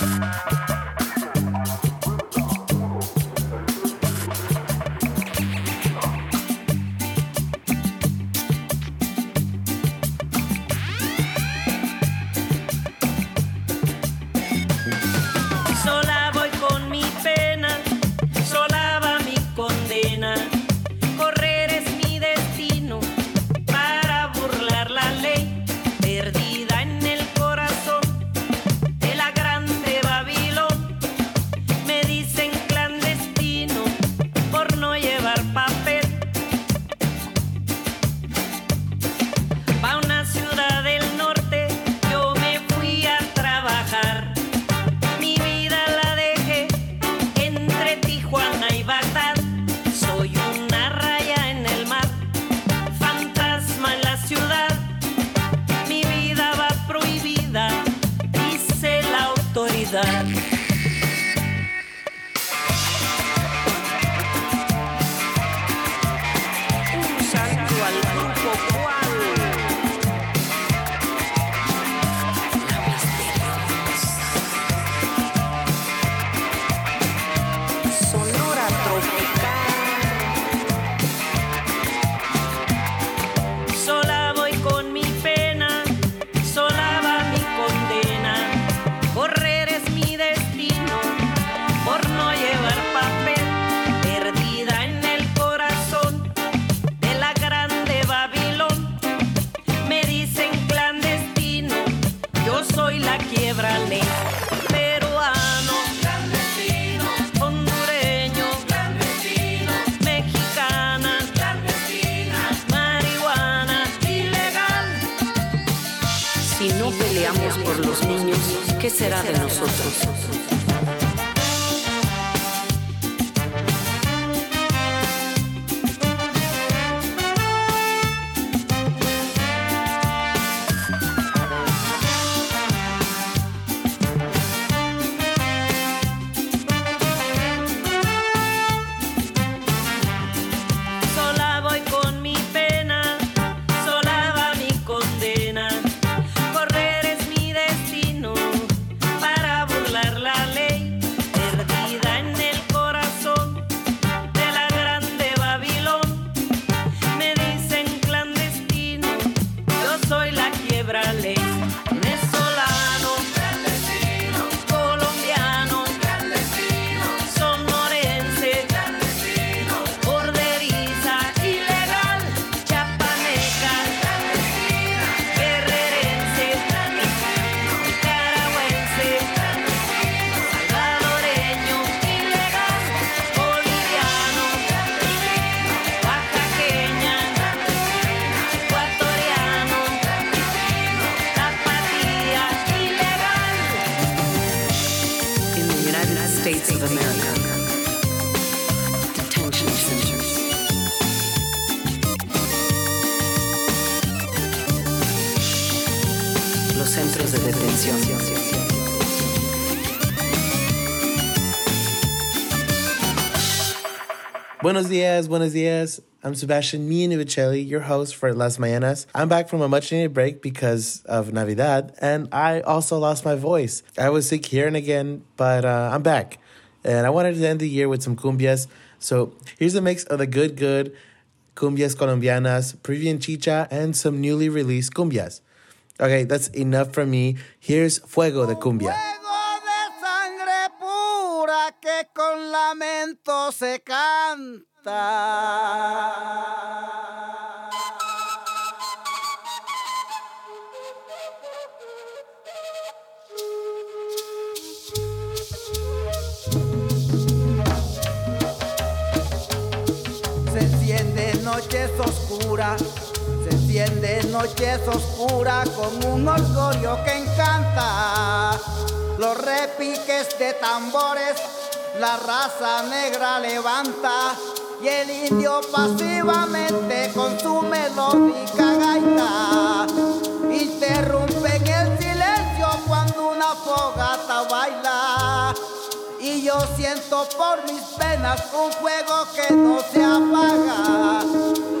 Bye. Buenos dias, buenos dias. I'm Sebastian Mianivicelli, your host for Las Mañanas. I'm back from a much needed break because of Navidad, and I also lost my voice. I was sick here and again, but uh, I'm back. And I wanted to end the year with some cumbias. So here's a mix of the good, good cumbias colombianas, Peruvian chicha, and some newly released cumbias. Okay, that's enough from me. Here's Fuego de Cumbia. Con lamento se canta. Se enciende noches oscuras, se enciende noches oscuras con un orgullo que encanta. Los repiques de tambores la raza negra levanta y el indio pasivamente con su melódica gaita interrumpe en el silencio cuando una fogata baila y yo siento por mis penas un fuego que no se apaga.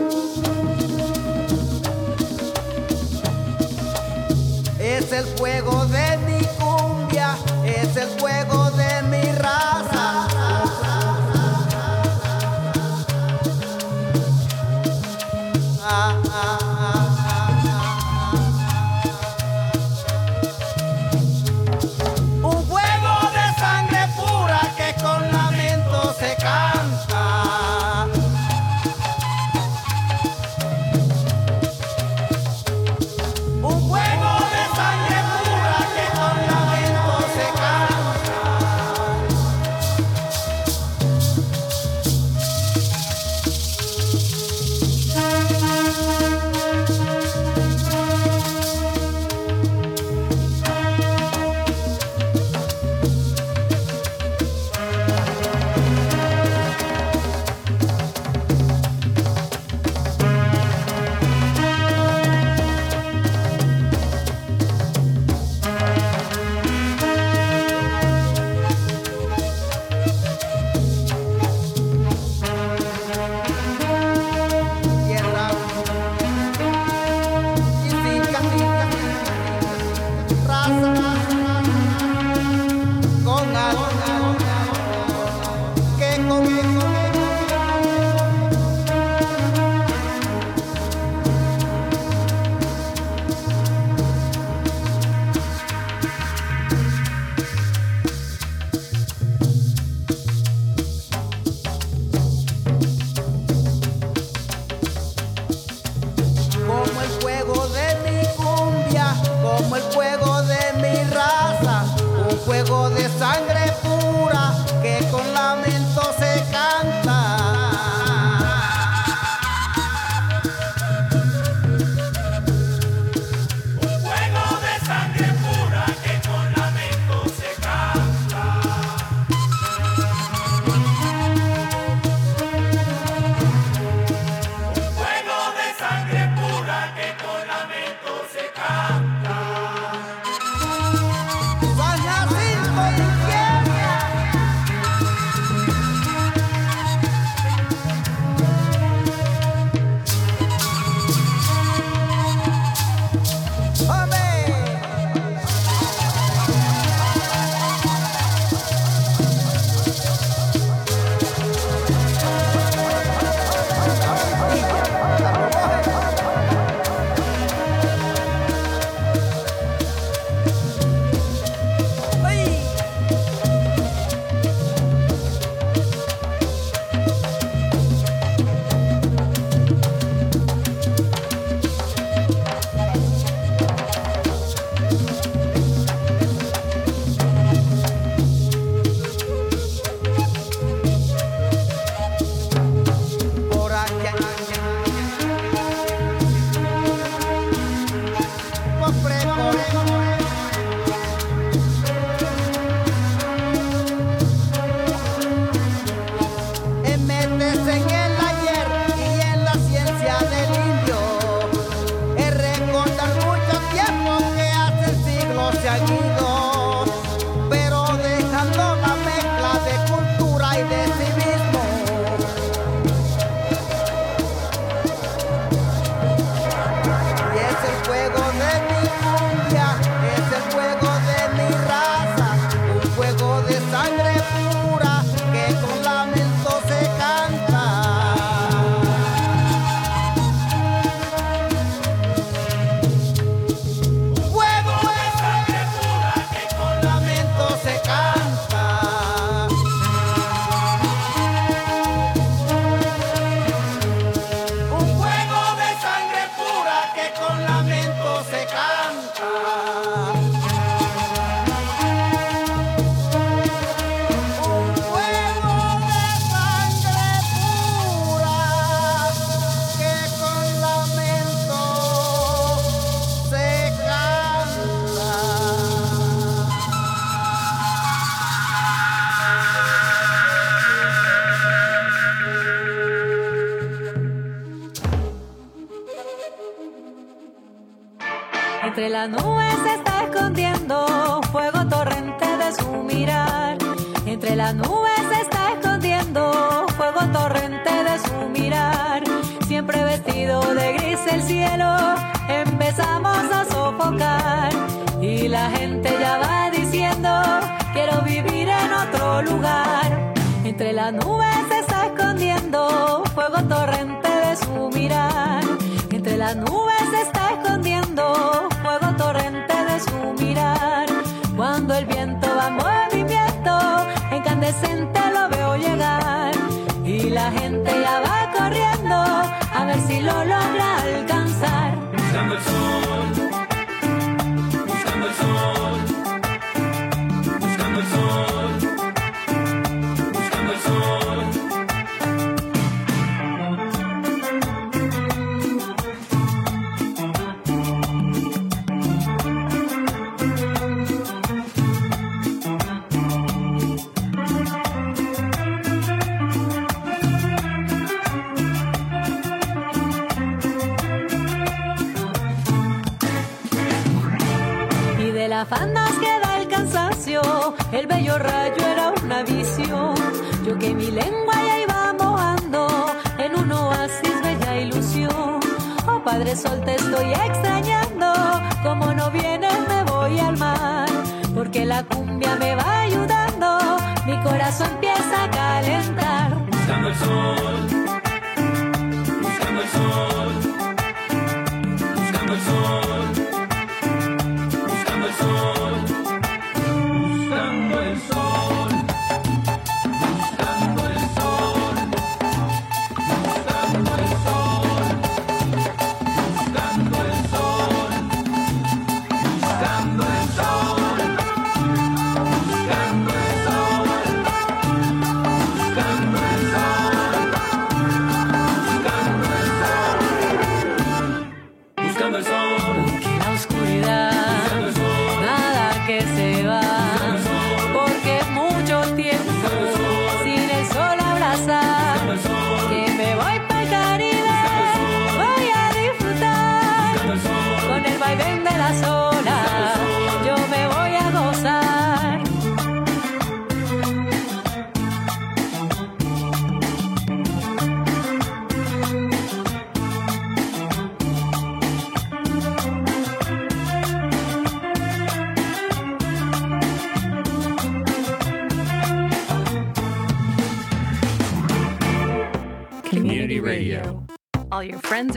Me va ayudando, mi corazón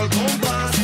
el compás.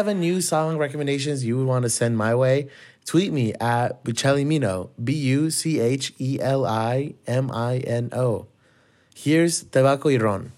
have a new song recommendations you would want to send my way, tweet me at Buccelimino, B U C H E L I M I N O. Here's Tabaco Iron.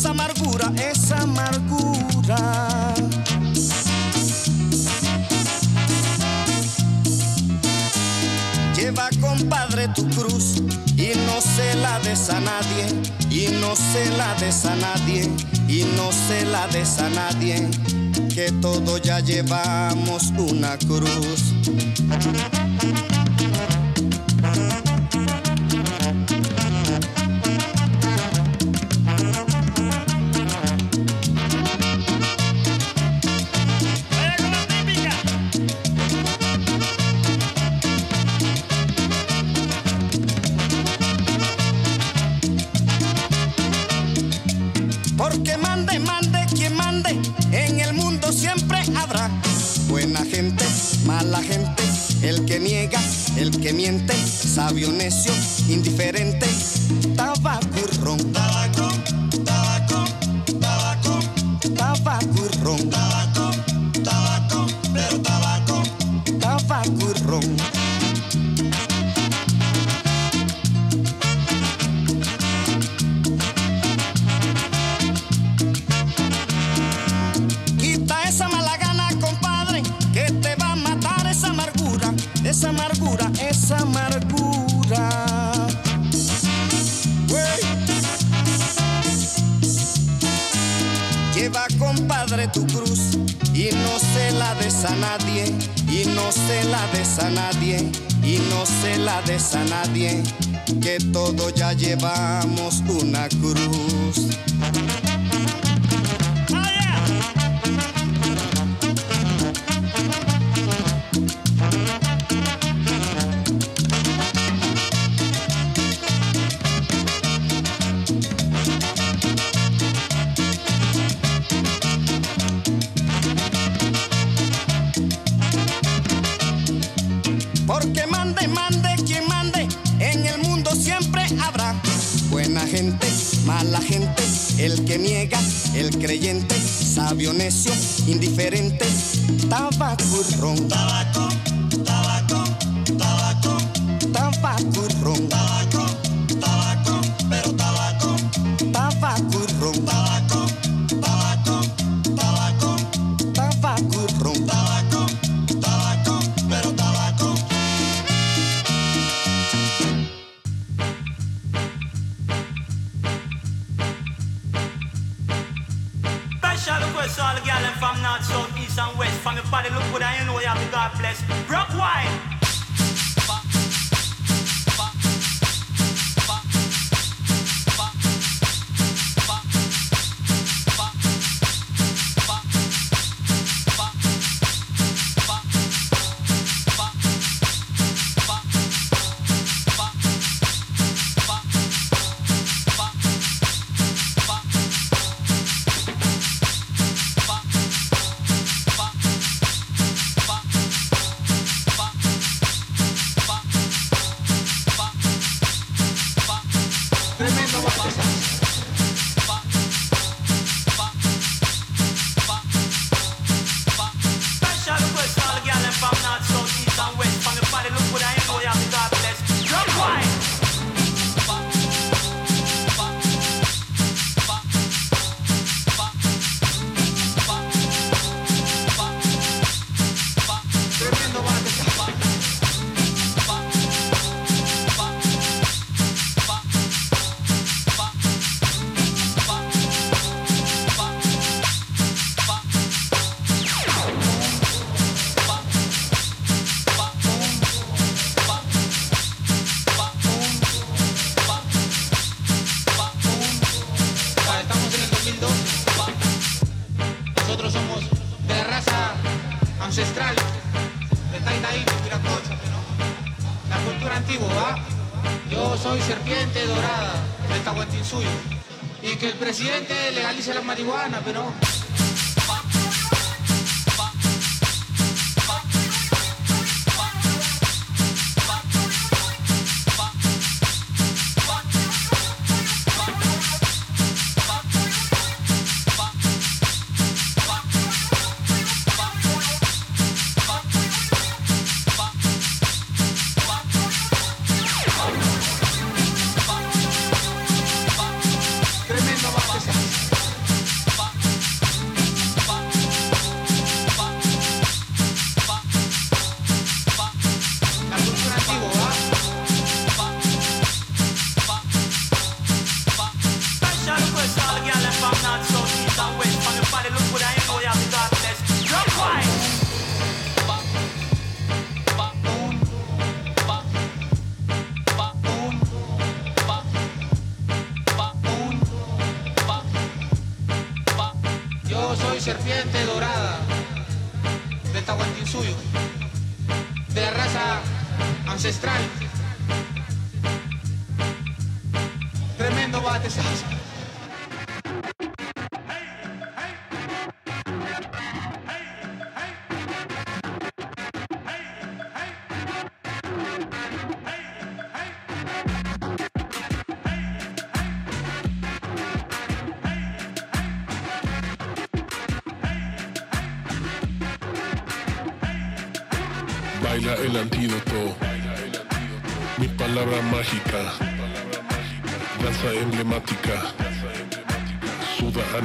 esa amargura, esa amargura. Lleva, compadre, tu cruz y no se la des a nadie, y no se la des a nadie, y no se la des a nadie, que todos ya llevamos una cruz.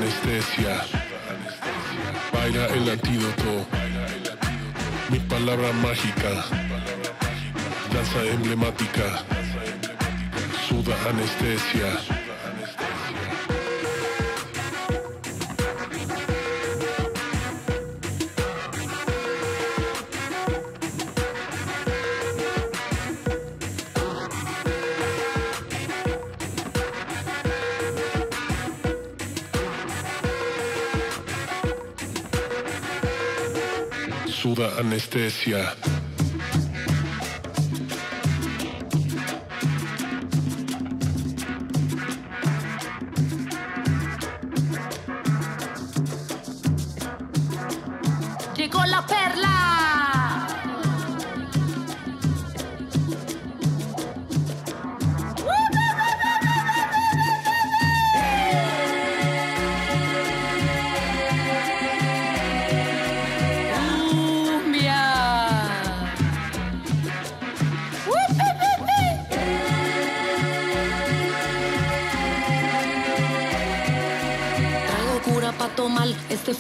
Anestesia. Baila el antídoto. Mi palabra mágica. Danza emblemática. Suda anestesia. Anestesia.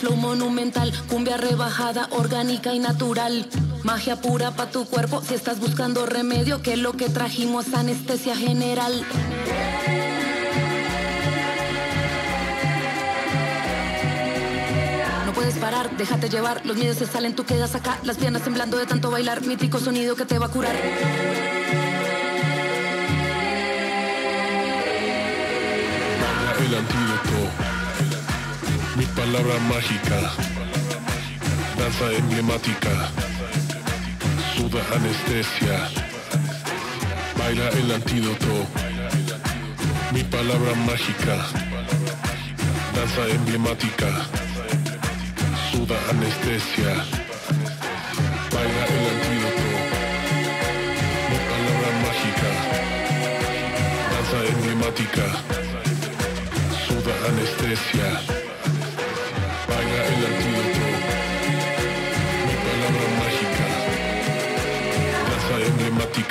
Flow monumental, cumbia rebajada, orgánica y natural. Magia pura pa' tu cuerpo, si estás buscando remedio, que lo que trajimos anestesia general. No puedes parar, déjate llevar, los miedos se salen, tú quedas acá, las piernas temblando de tanto bailar, mítico sonido que te va a curar. Palabra mágica. Danza emblemática. Suda anestesia. Baila el antídoto. Mi palabra mágica. Danza emblemática. Suda anestesia. Baila el antídoto. Mi palabra mágica. Danza emblemática. Suda anestesia.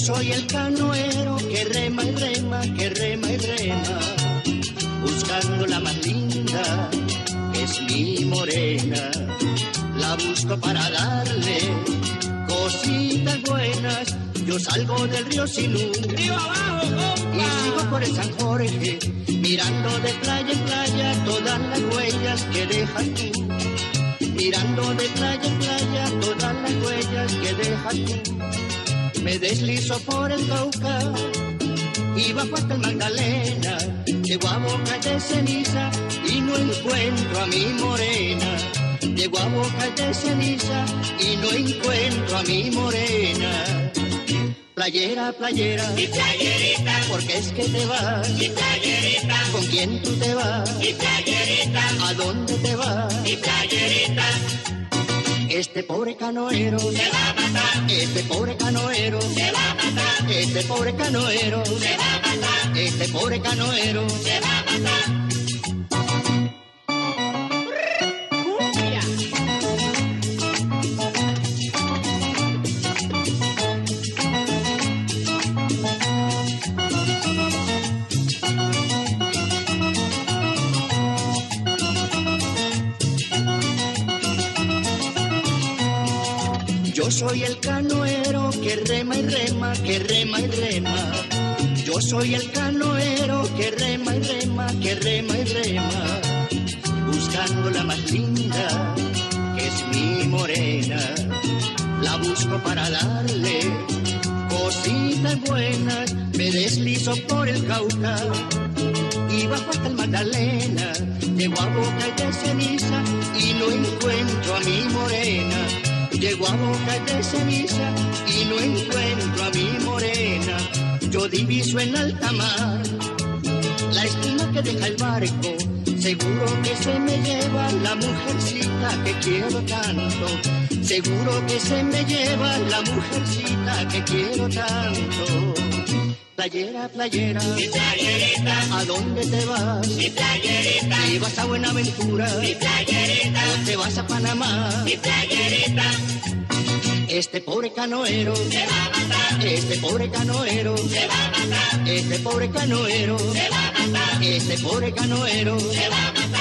soy el canoero que rema y rema, que rema y rema. Buscando la más linda, que es mi morena. La busco para darle cositas buenas Yo salgo del río Sinú. ¡Río de ceniza y no encuentro a mi morena. Playera, playera, Mi playerita, porque es que te vas. mi playerita, ¿Con quién tú te vas? mi playerita, ¿A dónde te vas? mi playerita, Este pobre canoero, se va a matar, este pobre canoero, se va a matar, este pobre canoero, se va a matar, este pobre canoero. se va a matar. Llego a boca de ceniza y no encuentro a mi morena. Llego a boca de ceniza y no encuentro a mi morena. Yo diviso en alta mar la esquina que deja el barco. Seguro que se me lleva la mujercita que quiero tanto. Seguro que se me lleva la mujercita que quiero tanto. Playera, playera, Mi playerita, ¿a dónde te vas? mi playerita, Si vas a Buenaventura mi playerita, o te vas a Panamá. mi playerita, Este pobre canoero, se va a matar, este pobre canoero, se va a matar, este pobre canoero, se va a matar, este pobre canoero. se va a matar.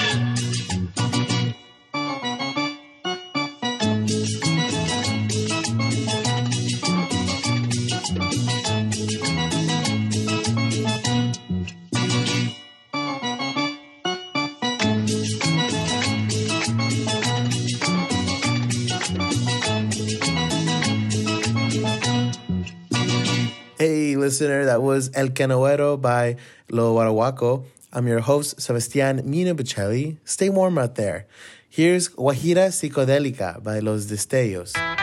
Listener, that was El Canoero by Lo Guaraguaco. I'm your host, Sebastian Mina Bocelli. Stay warm out there. Here's Guajira Psicodélica by Los Destellos.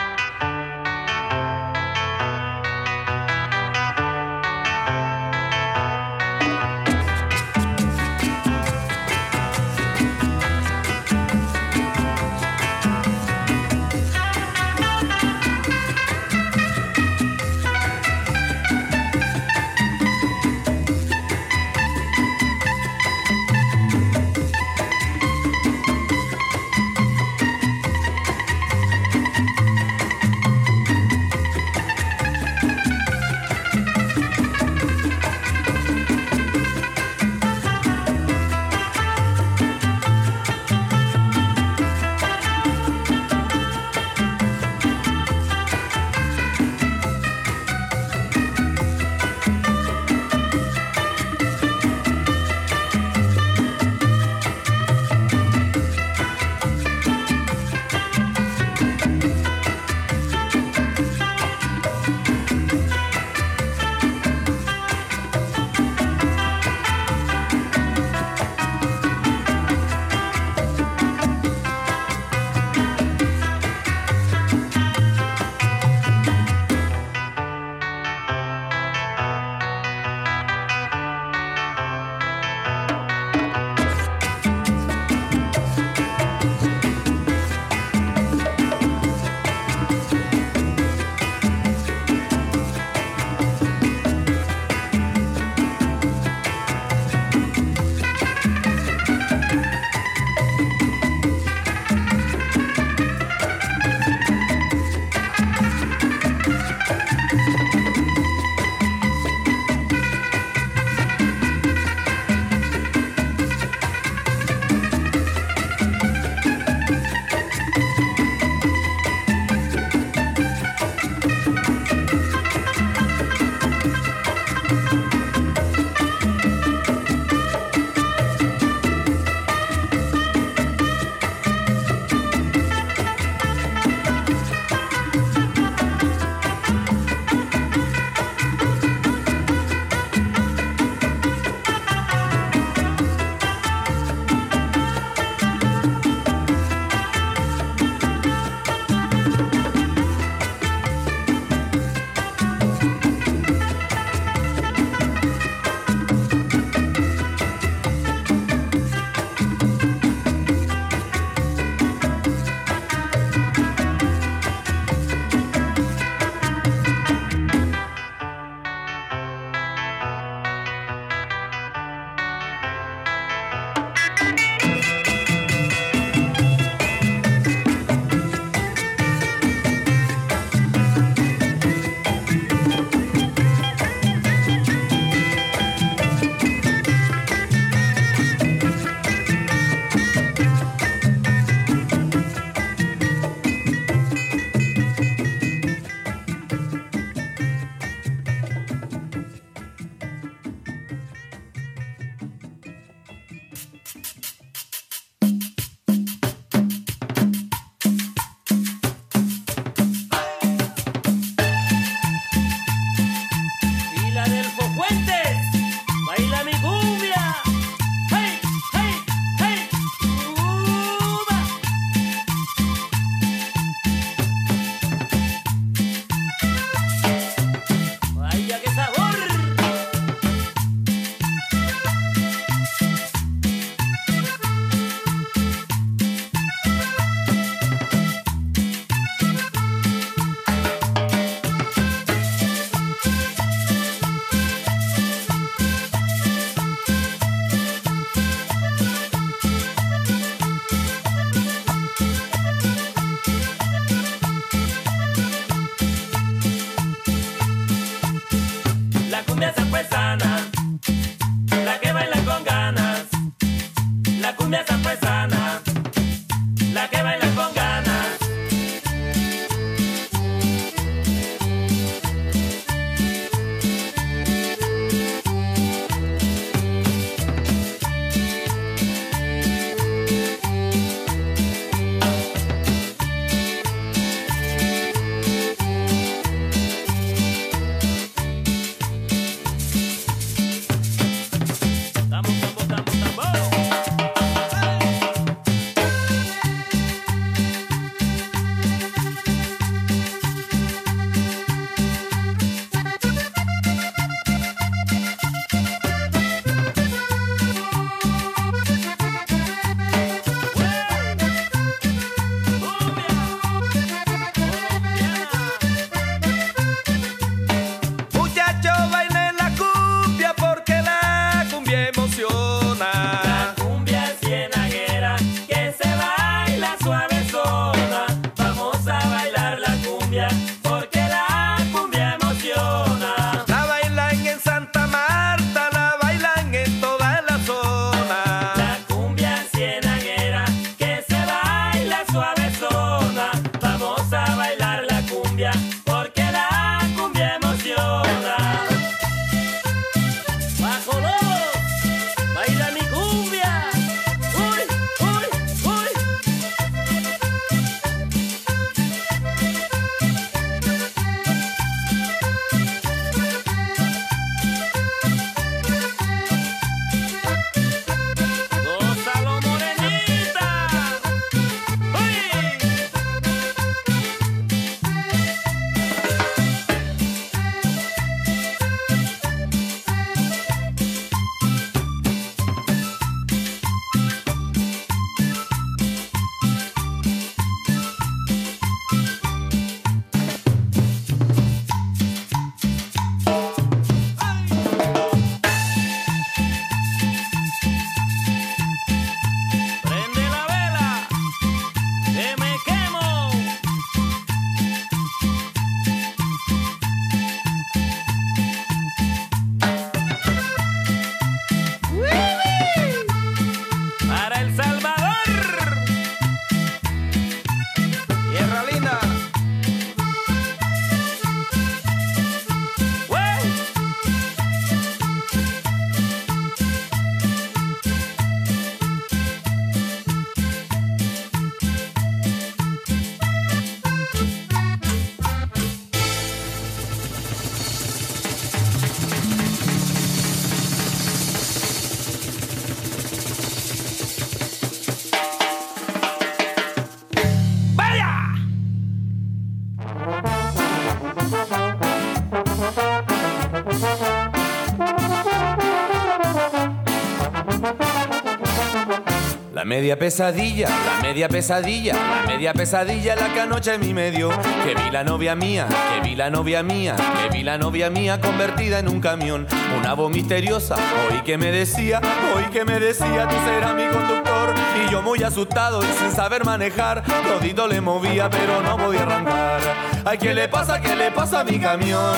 Media pesadilla, la media pesadilla, la media pesadilla la que anoche en mi medio. Que vi la novia mía, que vi la novia mía, que vi la novia mía convertida en un camión. Una voz misteriosa, hoy que me decía, hoy que me decía, tú serás mi conductor. Y yo muy asustado y sin saber manejar, todito le movía pero no podía arrancar. Ay, ¿qué le pasa, qué le pasa a mi camión?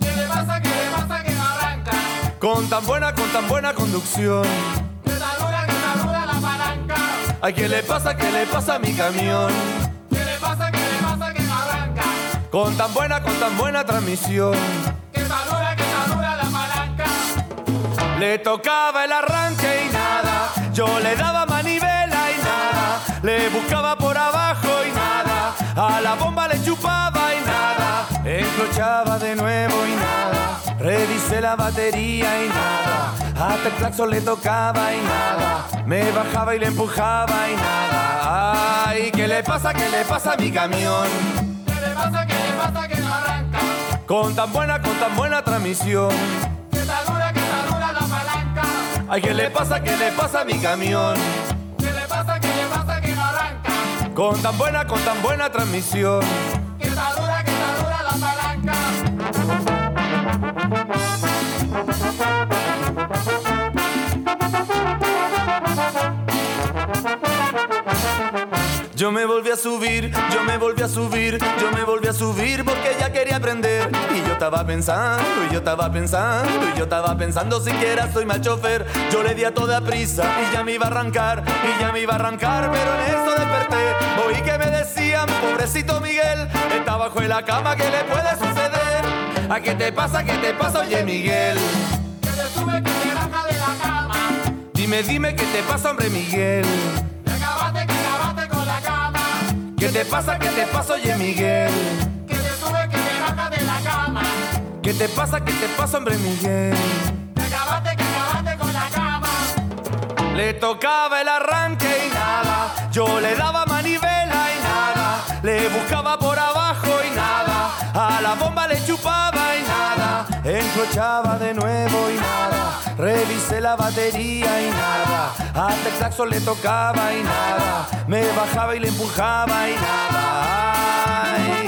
¿Qué le pasa, qué le pasa que no arranca? Con tan buena, con tan buena conducción. Ay, ¿qué le pasa, qué le pasa a mi camión? ¿Qué le pasa, qué le pasa que no arranca? Con tan buena, con tan buena transmisión. Que saluda, que saluda la palanca. Le tocaba el arranque y nada. Yo le daba manivela y nada. Le buscaba por abajo y nada. A la bomba le chupaba y nada. Encrochaba de nuevo y nada. Revisé la batería y nada. Hasta el claxon le tocaba y nada. Me bajaba y le empujaba y nada. Ay, ¿qué le pasa? ¿Qué le pasa a mi camión? ¿Qué le pasa, qué le pasa que no arranca? Con tan buena, con tan buena transmisión. Que saluda, que saluda la palanca. Ay, ¿qué le pasa? ¿Qué le pasa a mi camión? ¿Qué le pasa, qué le pasa que no arranca? Con tan buena, con tan buena transmisión. Yo me volví a subir, yo me volví a subir, yo me volví a subir porque ya quería aprender. Y yo estaba pensando, y yo estaba pensando, y yo estaba pensando siquiera soy mal chofer. Yo le di a toda prisa y ya me iba a arrancar, y ya me iba a arrancar, pero en eso desperté. Oí que me decían, pobrecito Miguel, está bajo de la cama, ¿qué le puede suceder? ¿A qué te pasa, qué te pasa, oye Miguel? Que te sube, que te baja de la cama. Dime, dime, ¿qué te pasa, hombre Miguel? ¿Qué te pasa, qué te pasa, oye Miguel? Que te sube, que te baja de la cama. ¿Qué te pasa, qué te pasa, hombre Miguel? Que acabaste, que acabaste con la cama. Le tocaba el arranque y nada, yo le daba manivela y nada, le buscaba por abajo y nada, a la bomba le chupaba y nada, encrochaba de nuevo y nada, revisé la batería y nada, hasta el le tocaba y nada, me bajaba y le empujaba y nada. Ay.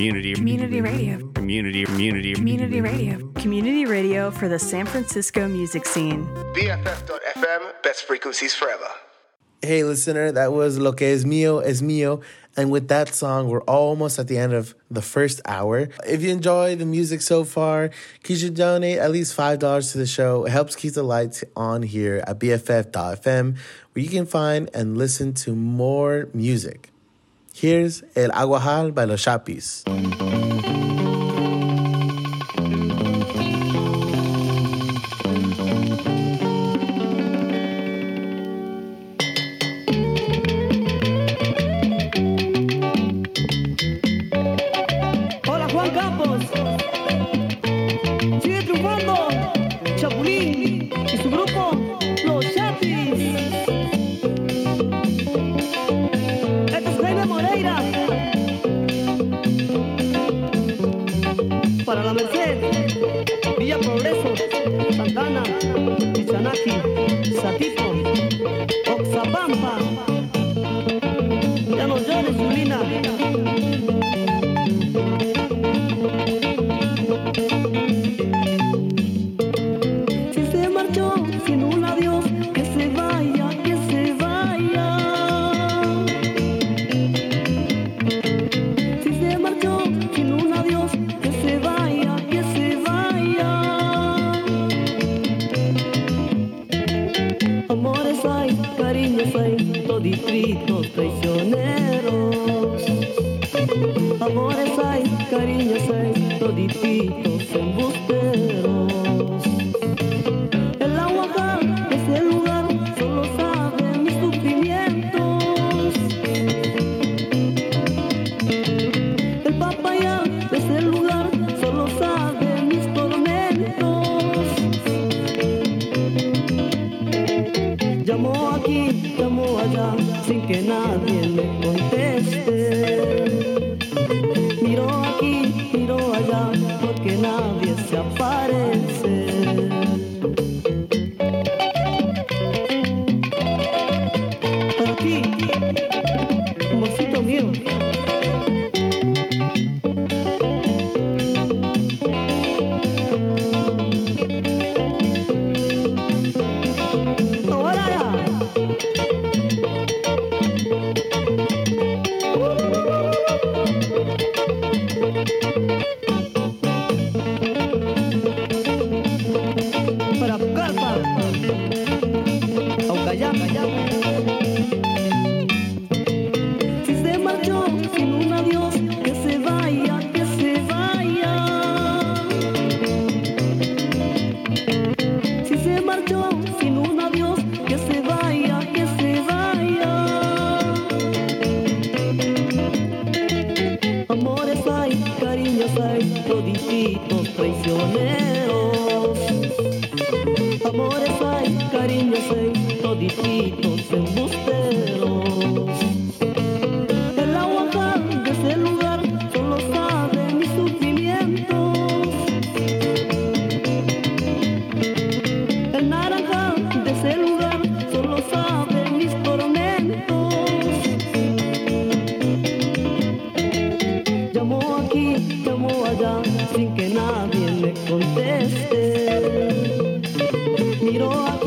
Community, community, Community radio. community, community, Community radio. Community radio for the San Francisco music scene. BFF.FM, best frequencies forever. Hey, listener, that was Lo que es mío es mío. And with that song, we're almost at the end of the first hour. If you enjoy the music so far, you should donate at least $5 to the show. It helps keep the lights on here at BFF.FM, where you can find and listen to more music. Here's El Aguajal by Los Chapis. Allá, sin que nadie me conteste. Miró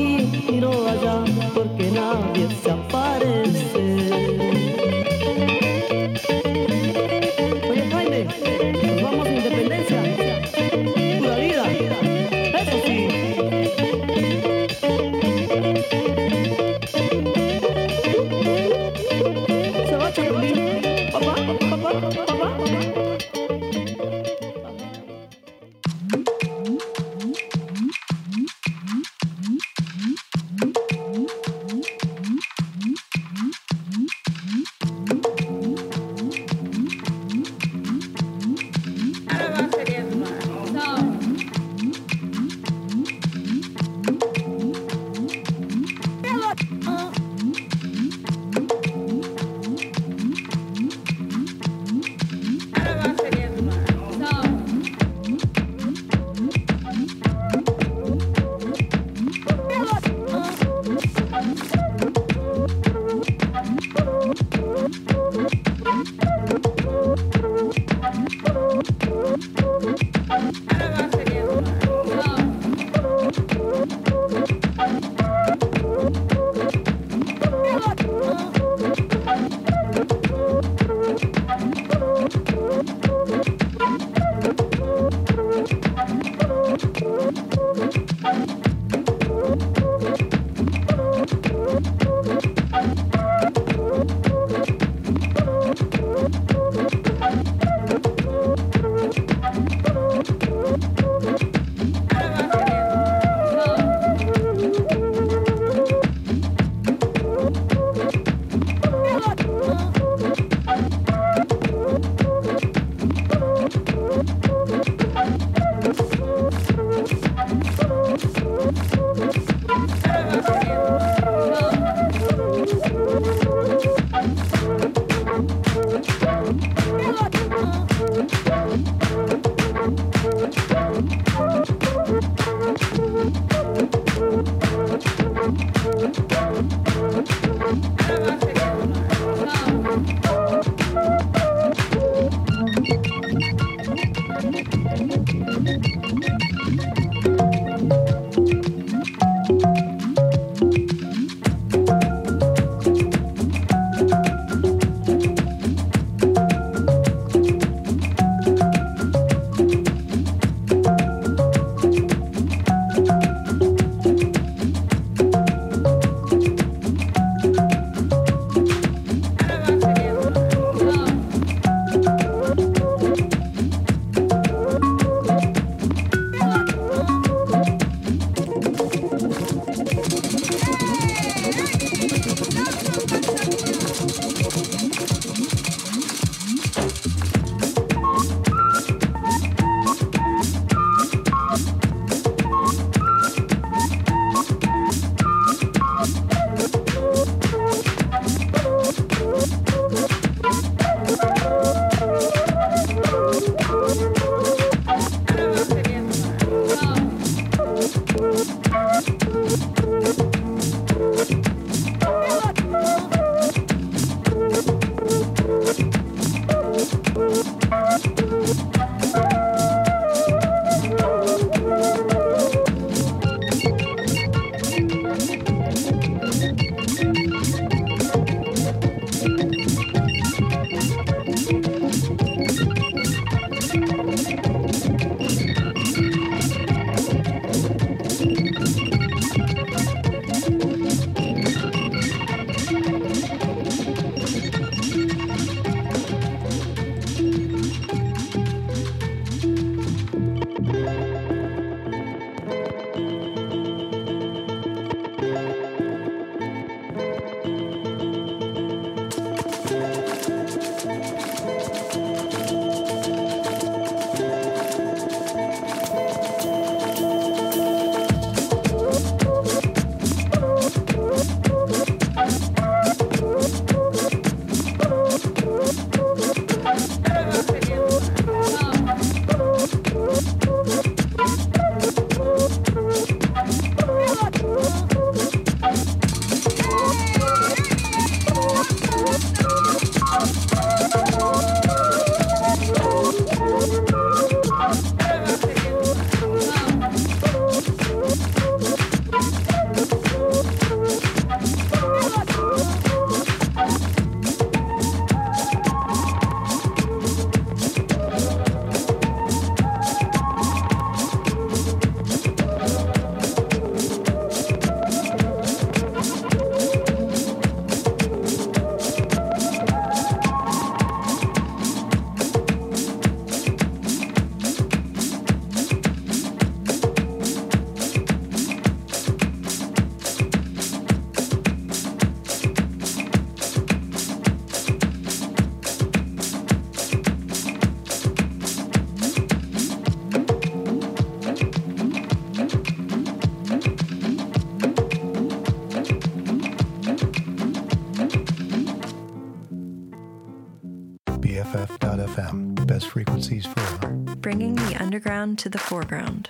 to the foreground.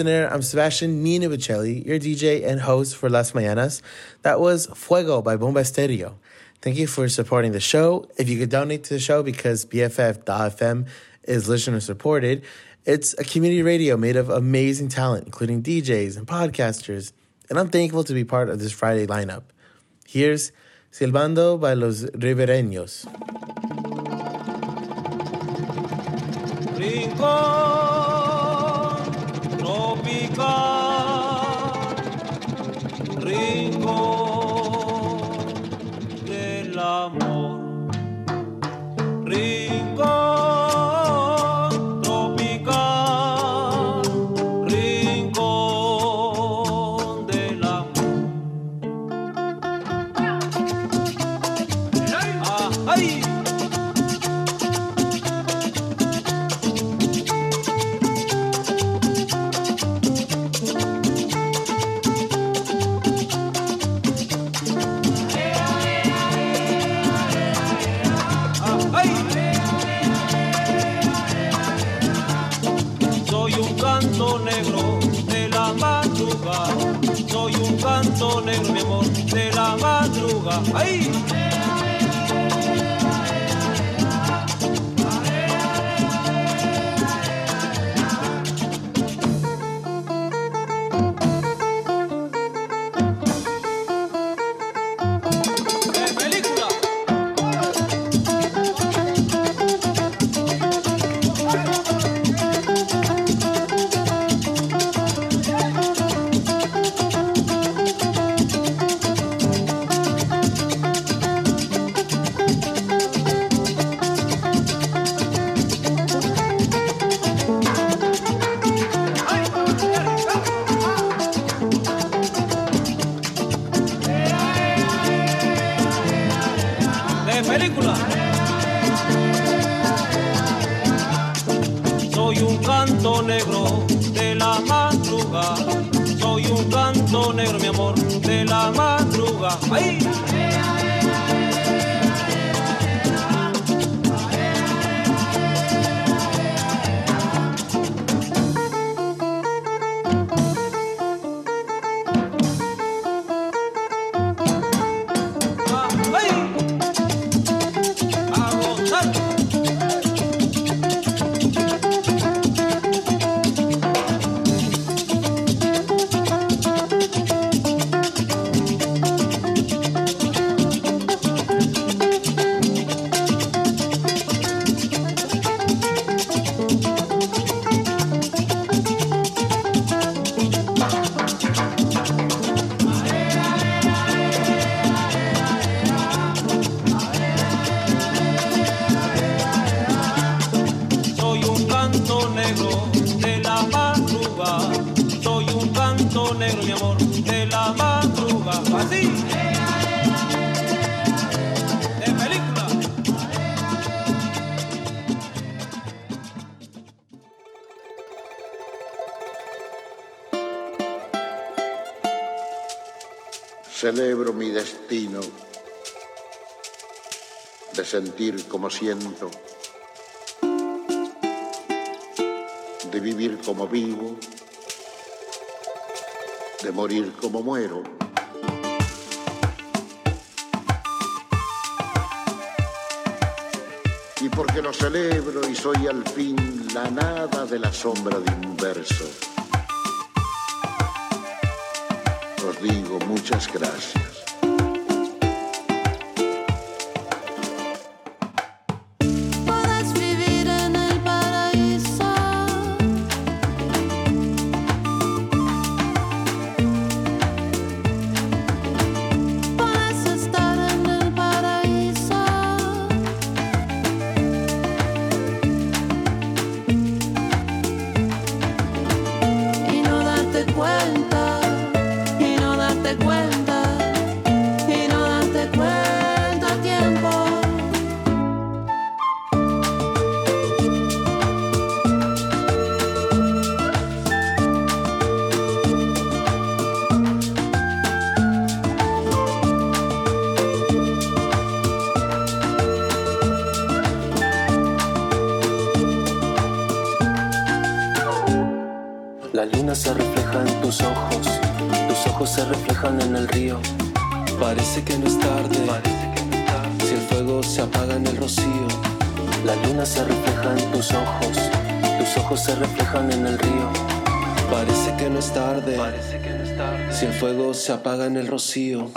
listener. I'm Sebastian Nina Bocelli, your DJ and host for Las Mayanas. That was Fuego by Bomba Stereo. Thank you for supporting the show. If you could donate to the show because BFF.fm is listener supported, it's a community radio made of amazing talent, including DJs and podcasters. And I'm thankful to be part of this Friday lineup. Here's Silbando by Los Ribereños. Rincón. tropical rincón. Sentir como siento, de vivir como vivo, de morir como muero. Y porque lo celebro y soy al fin la nada de la sombra de un verso, os digo muchas gracias. Reflejan en el río. Parece que no es tarde, si el fuego se apaga en el rocío. La luna se refleja en tus ojos, tus ojos se reflejan en el río. Parece que no es tarde, si el fuego se apaga en el rocío.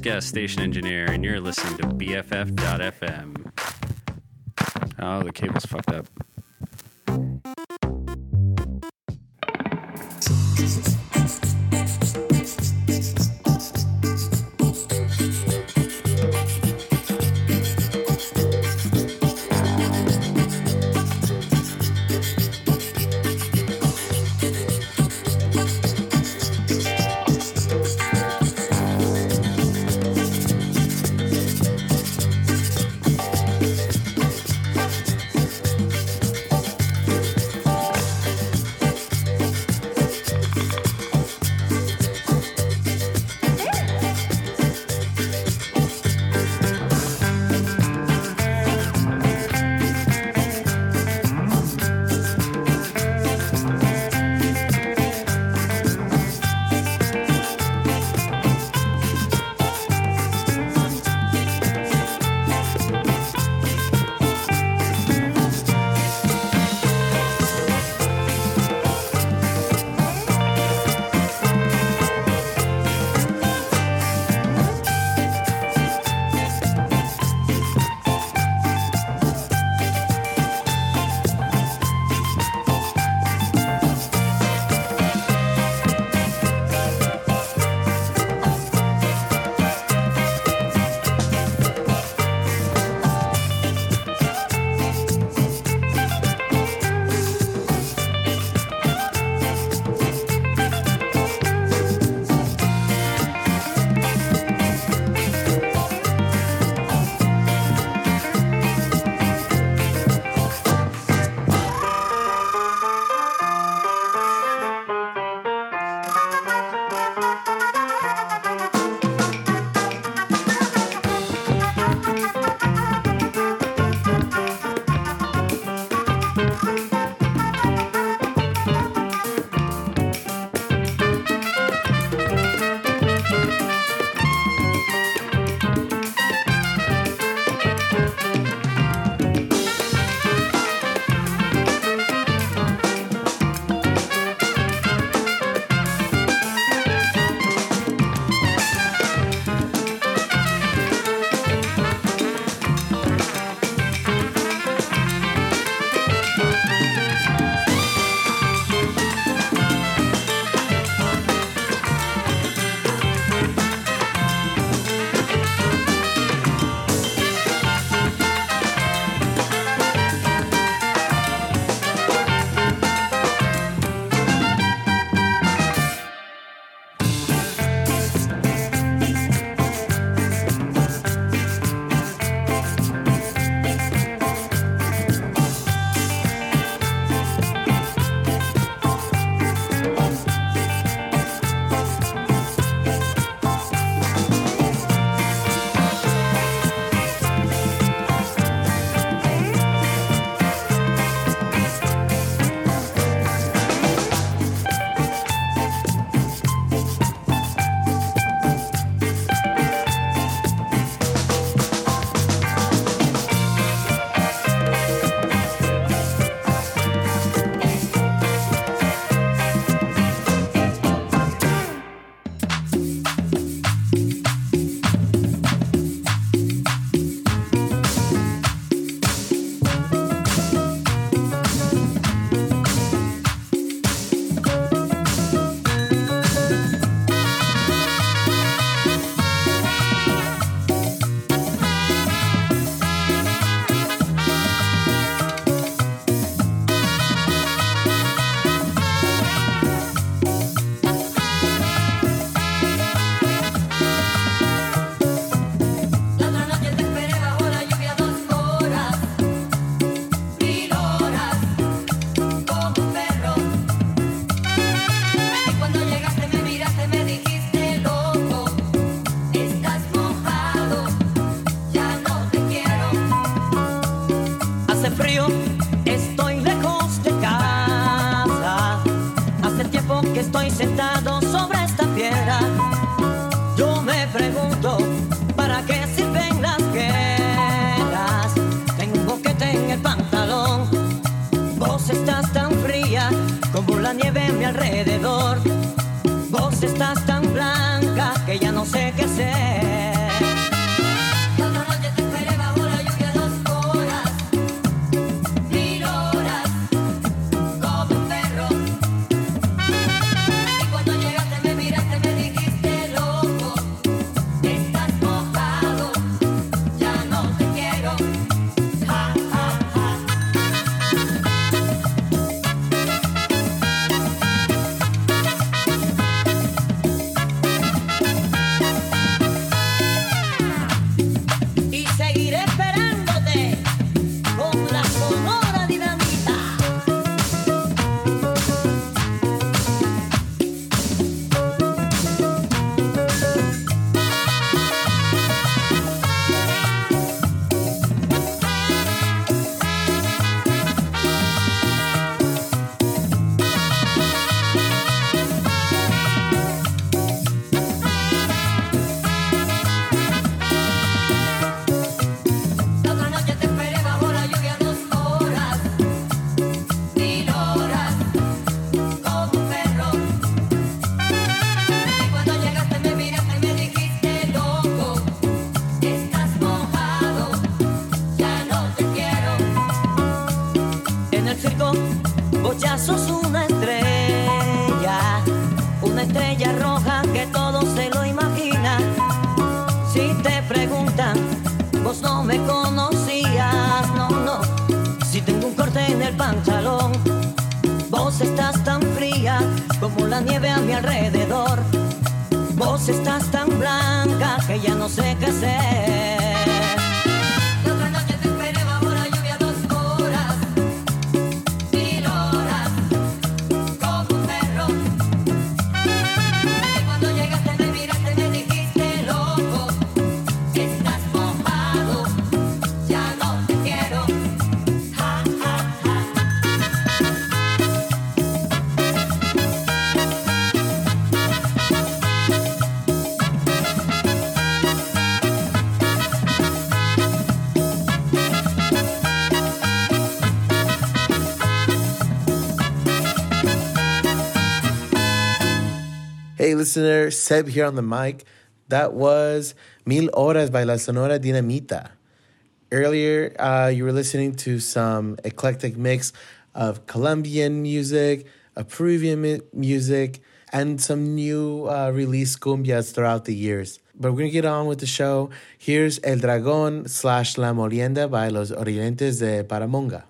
Guest, station engineer, and you're listening to BFF.FM. Oh, the cable's fucked up. Como la nieve a mi alrededor. Vos estás tan blanca que ya no sé qué hacer. Listener, Seb here on the mic. That was Mil Horas by La Sonora Dinamita. Earlier, uh, you were listening to some eclectic mix of Colombian music, a Peruvian mi- music, and some new uh, release cumbias throughout the years. But we're going to get on with the show. Here's El Dragón slash La Molienda by Los Orientes de Paramonga.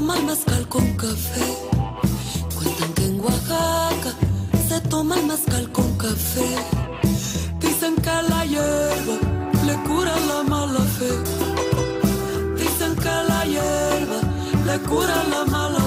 toma mezcal con café. Cuentan que en Oaxaca se toma el mezcal con café. Dicen que la hierba le cura la mala fe. Dicen que la hierba le cura la mala fe.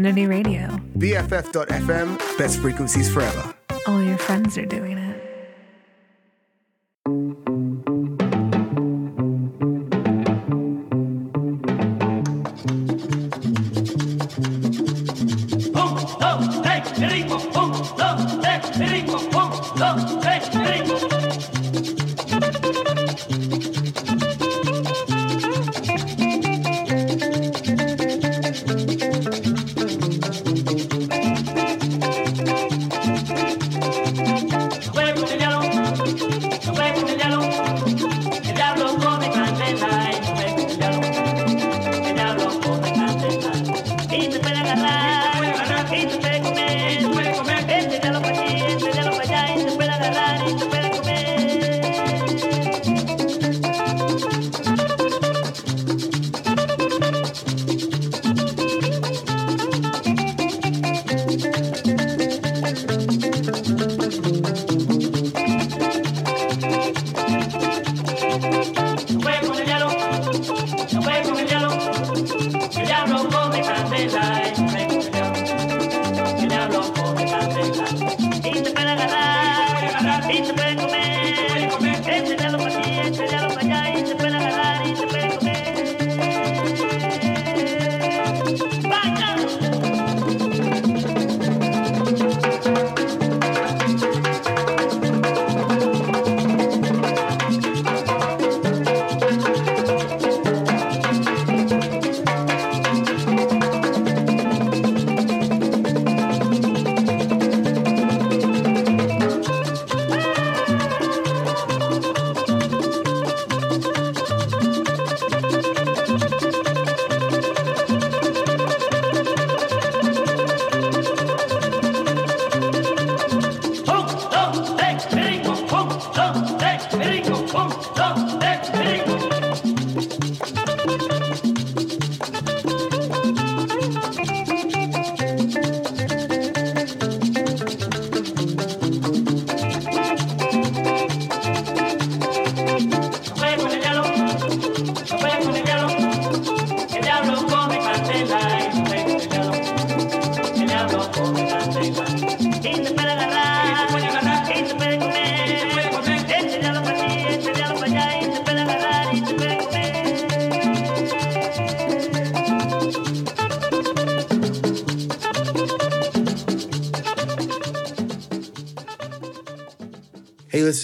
Community Radio. BFF.FM, best frequencies forever. All your friends are doing.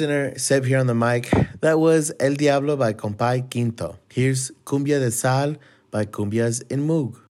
listener, Seb here on the mic. That was El Diablo by Compay Quinto. Here's Cumbia de Sal by Cumbias in Moog.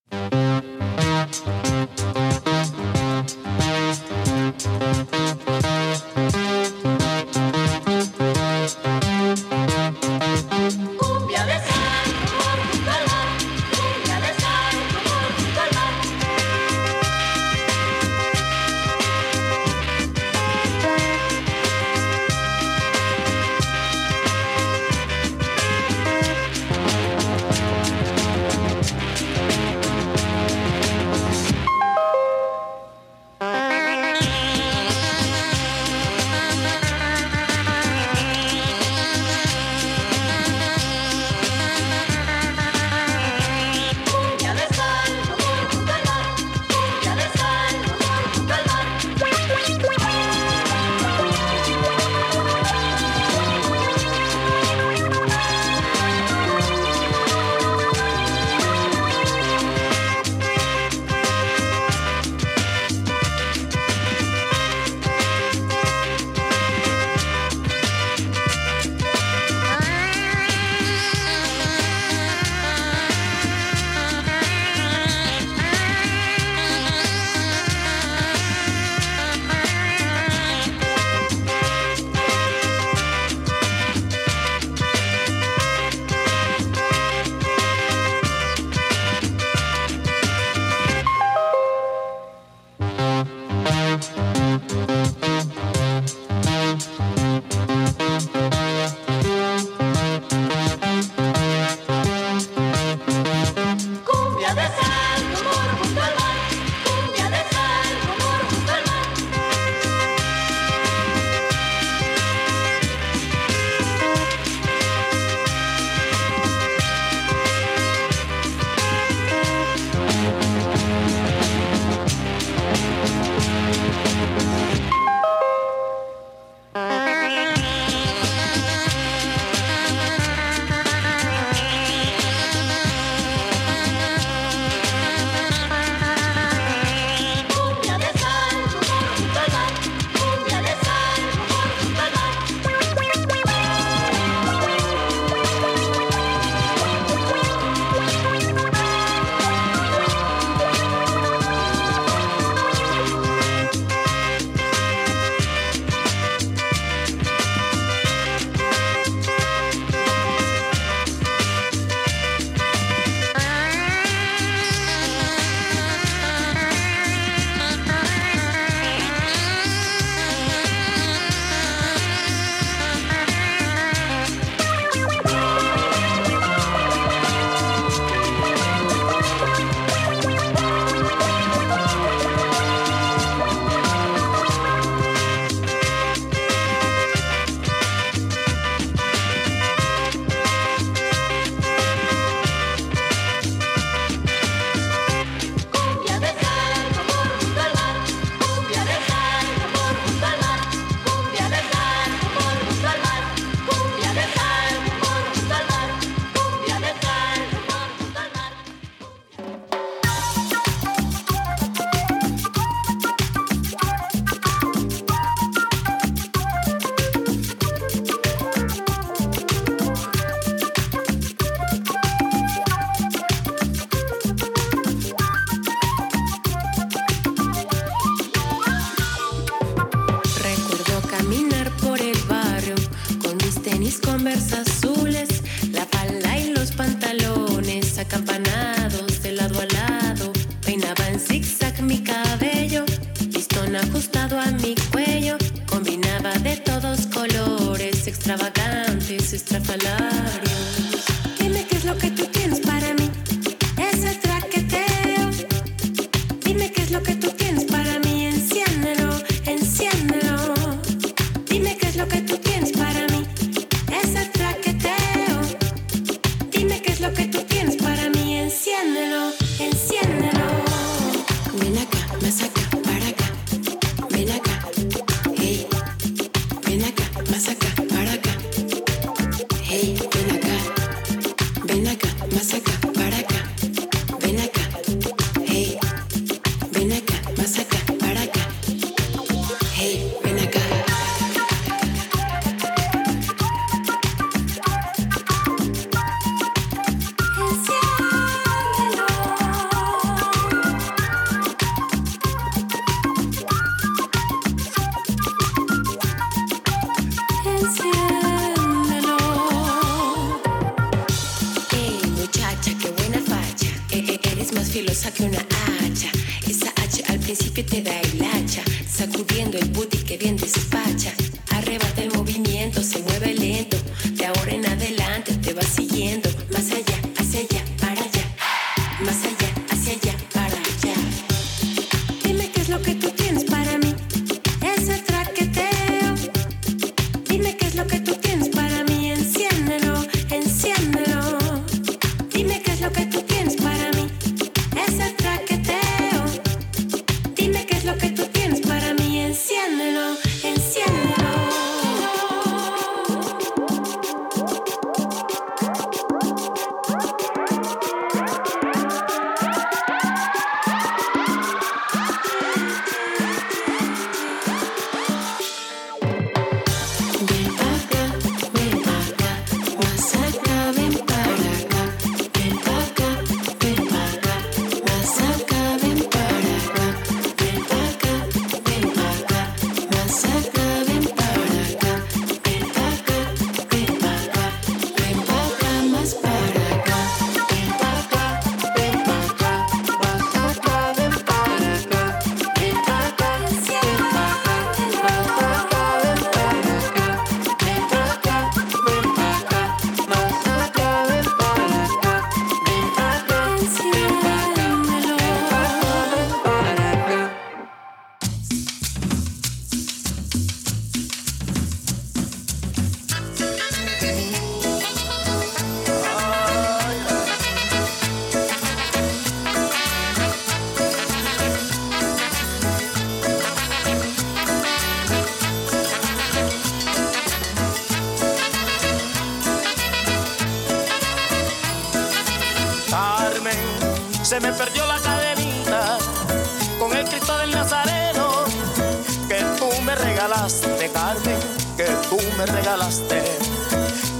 me regalaste,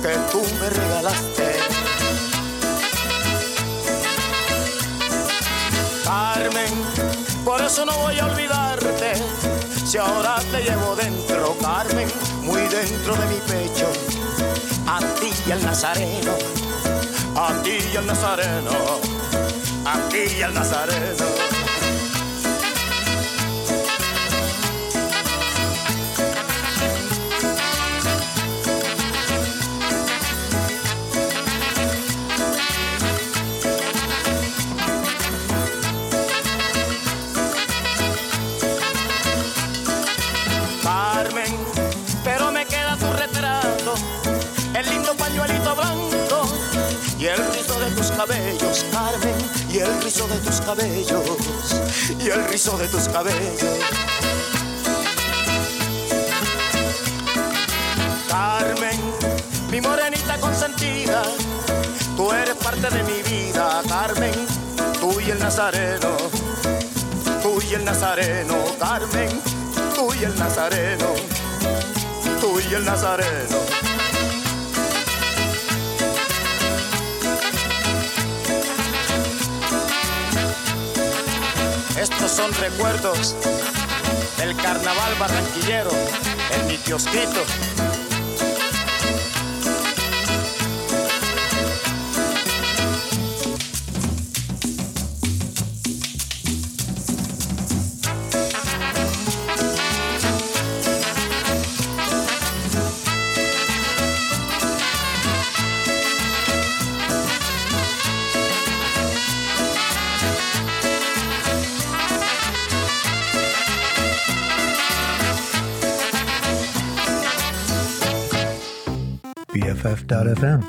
que tú me regalaste. Carmen, por eso no voy a olvidarte, si ahora te llevo dentro, Carmen, muy dentro de mi pecho, a ti y al Nazareno, a ti y al Nazareno, a ti y al Nazareno. de tus cabellos y el rizo de tus cabellos. Carmen, mi morenita consentida, tú eres parte de mi vida, Carmen, tú y el nazareno, tú y el nazareno, Carmen, tú y el nazareno, tú y el nazareno. estos son recuerdos del carnaval barranquillero en mi kiosquito. FM.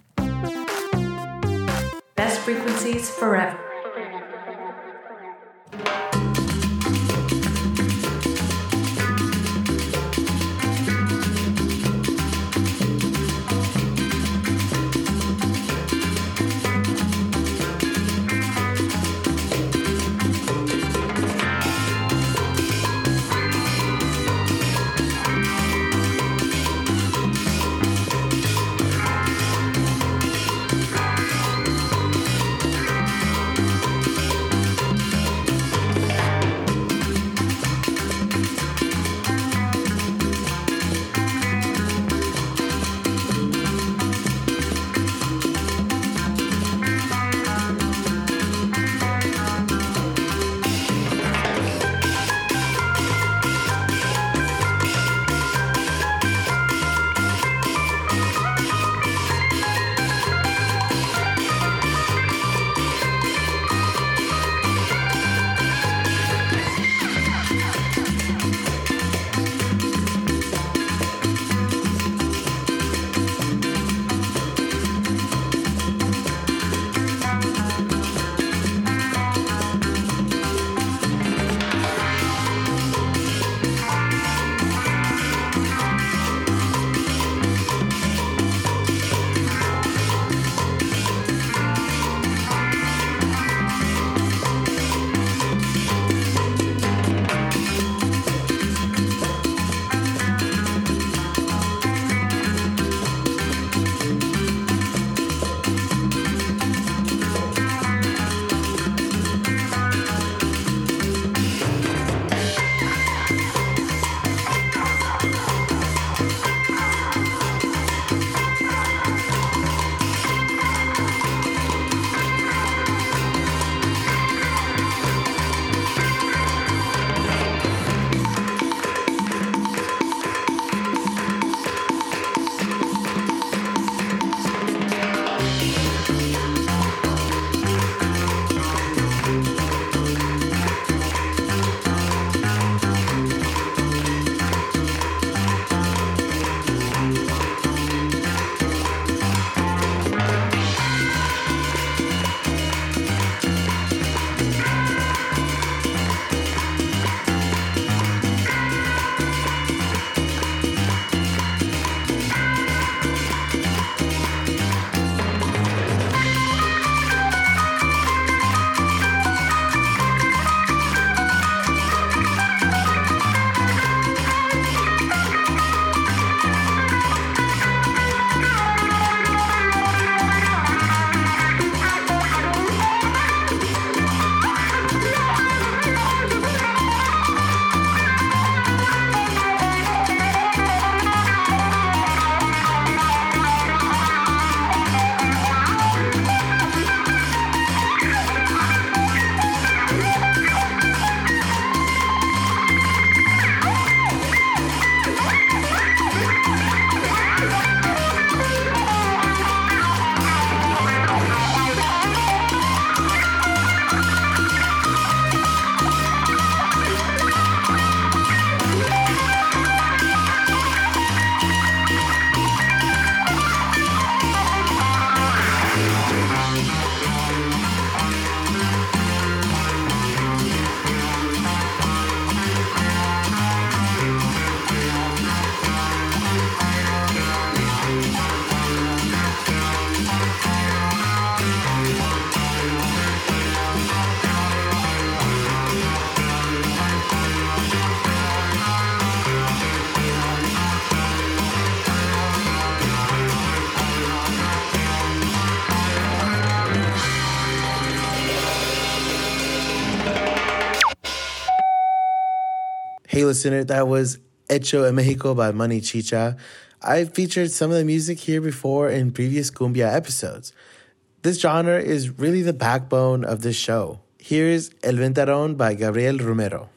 Listener, that was Hecho en Mexico by Money Chicha. I featured some of the music here before in previous cumbia episodes. This genre is really the backbone of this show. Here's El Ventarón by Gabriel Romero.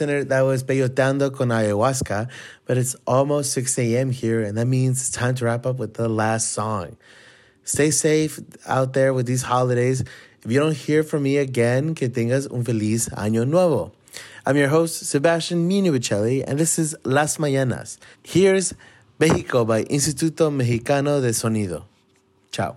Listener, that was Peyotando con Ayahuasca, but it's almost 6 a.m. here, and that means it's time to wrap up with the last song. Stay safe out there with these holidays. If you don't hear from me again, que tengas un feliz año nuevo. I'm your host, Sebastian Minuicelli, and this is Las Mañanas. Here's Mexico by Instituto Mexicano de Sonido. Ciao.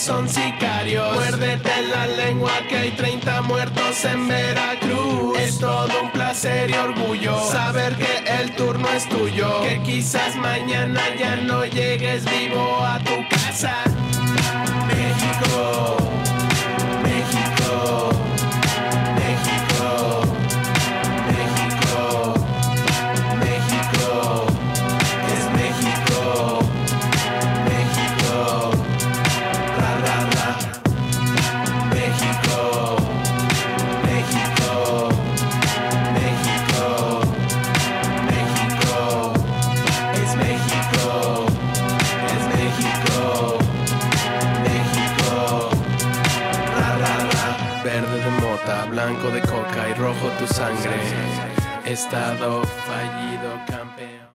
Son sicarios. Muérdete la lengua que hay 30 muertos en Veracruz. Es todo un placer y orgullo saber que el turno es tuyo. Que quizás mañana ya no llegues vivo